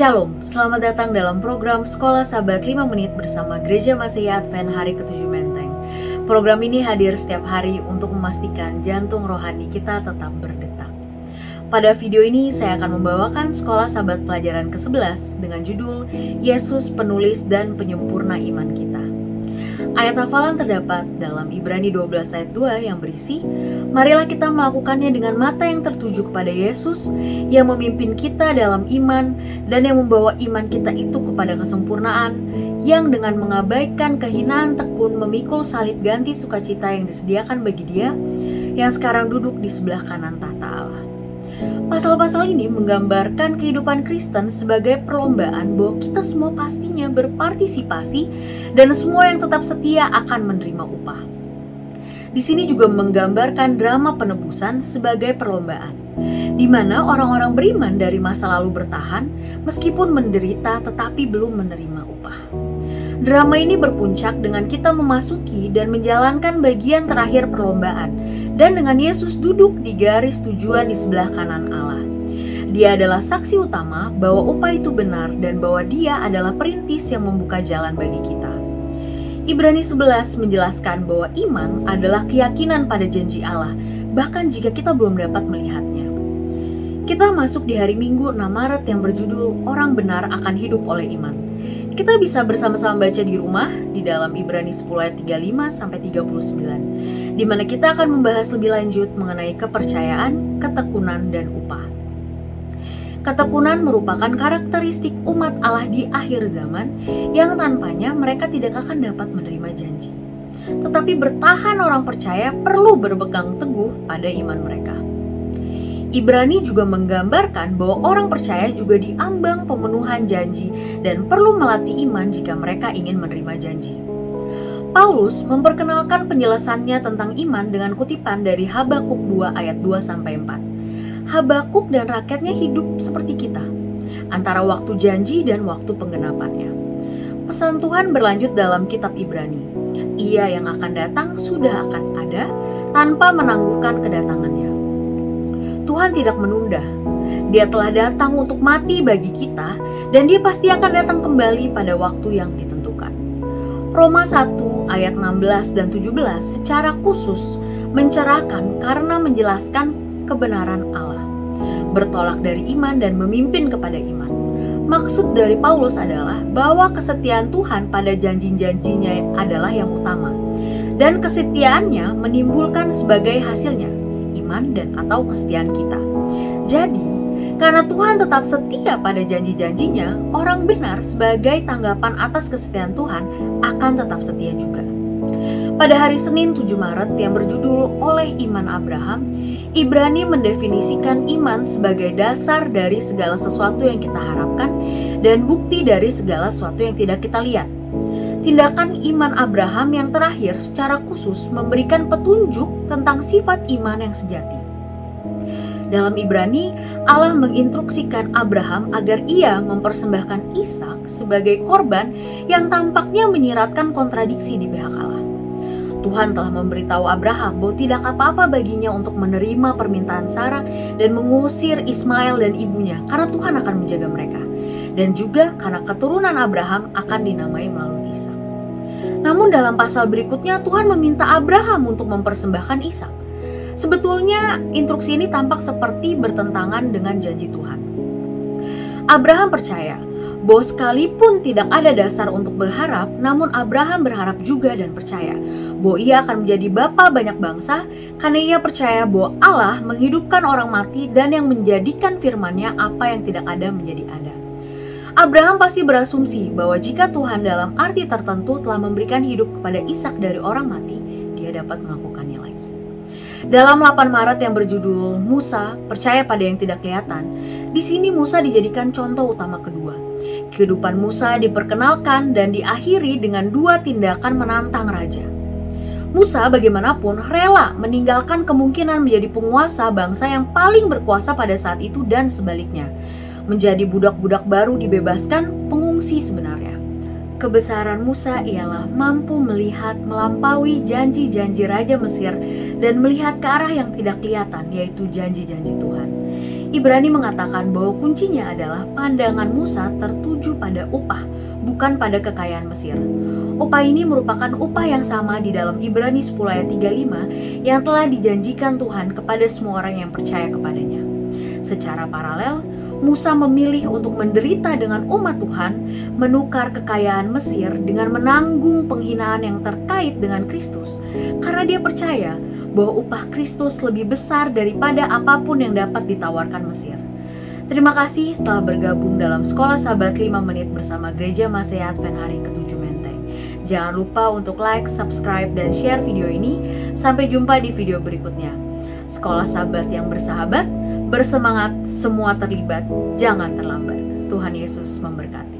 Shalom, selamat datang dalam program Sekolah Sahabat 5 Menit bersama Gereja Masehi Advent Hari ke-7 Menteng. Program ini hadir setiap hari untuk memastikan jantung rohani kita tetap berdetak. Pada video ini saya akan membawakan Sekolah Sahabat Pelajaran ke-11 dengan judul Yesus Penulis dan Penyempurna Iman Kita. Ayat hafalan terdapat dalam Ibrani 12 ayat 2 yang berisi, Marilah kita melakukannya dengan mata yang tertuju kepada Yesus yang memimpin kita dalam iman dan yang membawa iman kita itu kepada kesempurnaan yang dengan mengabaikan kehinaan tekun memikul salib ganti sukacita yang disediakan bagi dia yang sekarang duduk di sebelah kanan tahta. Pasal-pasal ini menggambarkan kehidupan Kristen sebagai perlombaan bahwa kita semua pastinya berpartisipasi dan semua yang tetap setia akan menerima upah. Di sini juga menggambarkan drama penebusan sebagai perlombaan, di mana orang-orang beriman dari masa lalu bertahan meskipun menderita tetapi belum menerima upah. Drama ini berpuncak dengan kita memasuki dan menjalankan bagian terakhir perlombaan, dan dengan Yesus duduk di garis tujuan di sebelah kanan Allah. Dia adalah saksi utama bahwa upah itu benar dan bahwa Dia adalah perintis yang membuka jalan bagi kita. Ibrani 11 menjelaskan bahwa iman adalah keyakinan pada janji Allah, bahkan jika kita belum dapat melihatnya. Kita masuk di hari Minggu 6 Maret yang berjudul Orang Benar Akan Hidup Oleh Iman. Kita bisa bersama-sama baca di rumah di dalam Ibrani 10 ayat 35 sampai 39, di mana kita akan membahas lebih lanjut mengenai kepercayaan, ketekunan, dan upah. Ketekunan merupakan karakteristik umat Allah di akhir zaman yang tanpanya mereka tidak akan dapat menerima janji. Tetapi bertahan orang percaya perlu berpegang teguh pada iman mereka. Ibrani juga menggambarkan bahwa orang percaya juga diambang pemenuhan janji dan perlu melatih iman jika mereka ingin menerima janji. Paulus memperkenalkan penjelasannya tentang iman dengan kutipan dari Habakuk 2 ayat 2 sampai 4. Habakuk dan rakyatnya hidup seperti kita, antara waktu janji dan waktu penggenapannya. Pesan Tuhan berlanjut dalam kitab Ibrani. Ia yang akan datang sudah akan ada tanpa menangguhkan kedatangannya. Tuhan tidak menunda. Dia telah datang untuk mati bagi kita dan dia pasti akan datang kembali pada waktu yang ditentukan. Roma 1 ayat 16 dan 17 secara khusus mencerahkan karena menjelaskan kebenaran Allah bertolak dari iman dan memimpin kepada iman. Maksud dari Paulus adalah bahwa kesetiaan Tuhan pada janji-janjinya adalah yang utama. Dan kesetiaannya menimbulkan sebagai hasilnya iman dan atau kesetiaan kita. Jadi, karena Tuhan tetap setia pada janji-janjinya, orang benar sebagai tanggapan atas kesetiaan Tuhan akan tetap setia juga. Pada hari Senin 7 Maret yang berjudul Oleh Iman Abraham, Ibrani mendefinisikan iman sebagai dasar dari segala sesuatu yang kita harapkan dan bukti dari segala sesuatu yang tidak kita lihat. Tindakan iman Abraham yang terakhir secara khusus memberikan petunjuk tentang sifat iman yang sejati. Dalam Ibrani, Allah menginstruksikan Abraham agar ia mempersembahkan Ishak sebagai korban yang tampaknya menyiratkan kontradiksi di pihak Allah. Tuhan telah memberitahu Abraham bahwa tidak apa-apa baginya untuk menerima permintaan Sarah dan mengusir Ismail dan ibunya karena Tuhan akan menjaga mereka. Dan juga karena keturunan Abraham akan dinamai melalui. Namun dalam pasal berikutnya Tuhan meminta Abraham untuk mempersembahkan Ishak. Sebetulnya instruksi ini tampak seperti bertentangan dengan janji Tuhan. Abraham percaya bahwa sekalipun tidak ada dasar untuk berharap, namun Abraham berharap juga dan percaya bahwa ia akan menjadi bapa banyak bangsa karena ia percaya bahwa Allah menghidupkan orang mati dan yang menjadikan firman-Nya apa yang tidak ada menjadi ada. Abraham pasti berasumsi bahwa jika Tuhan dalam arti tertentu telah memberikan hidup kepada Ishak dari orang mati, dia dapat melakukannya lagi. Dalam 8 Maret yang berjudul Musa percaya pada yang tidak kelihatan, di sini Musa dijadikan contoh utama kedua. Kehidupan Musa diperkenalkan dan diakhiri dengan dua tindakan menantang raja. Musa bagaimanapun rela meninggalkan kemungkinan menjadi penguasa bangsa yang paling berkuasa pada saat itu dan sebaliknya. Menjadi budak-budak baru dibebaskan pengungsi sebenarnya. Kebesaran Musa ialah mampu melihat melampaui janji-janji Raja Mesir dan melihat ke arah yang tidak kelihatan yaitu janji-janji Tuhan. Ibrani mengatakan bahwa kuncinya adalah pandangan Musa tertuju pada upah, bukan pada kekayaan Mesir. Upah ini merupakan upah yang sama di dalam Ibrani 10 ayat 35 yang telah dijanjikan Tuhan kepada semua orang yang percaya kepadanya. Secara paralel, Musa memilih untuk menderita dengan umat Tuhan, menukar kekayaan Mesir dengan menanggung penghinaan yang terkait dengan Kristus, karena dia percaya bahwa upah Kristus lebih besar daripada apa pun yang dapat ditawarkan Mesir. Terima kasih telah bergabung dalam Sekolah Sabat 5 Menit bersama Gereja Masih Advent Hari ke-7 Menteng. Jangan lupa untuk like, subscribe, dan share video ini. Sampai jumpa di video berikutnya. Sekolah Sabat yang bersahabat, bersemangat, semua terlibat, jangan terlambat. Tuhan Yesus memberkati.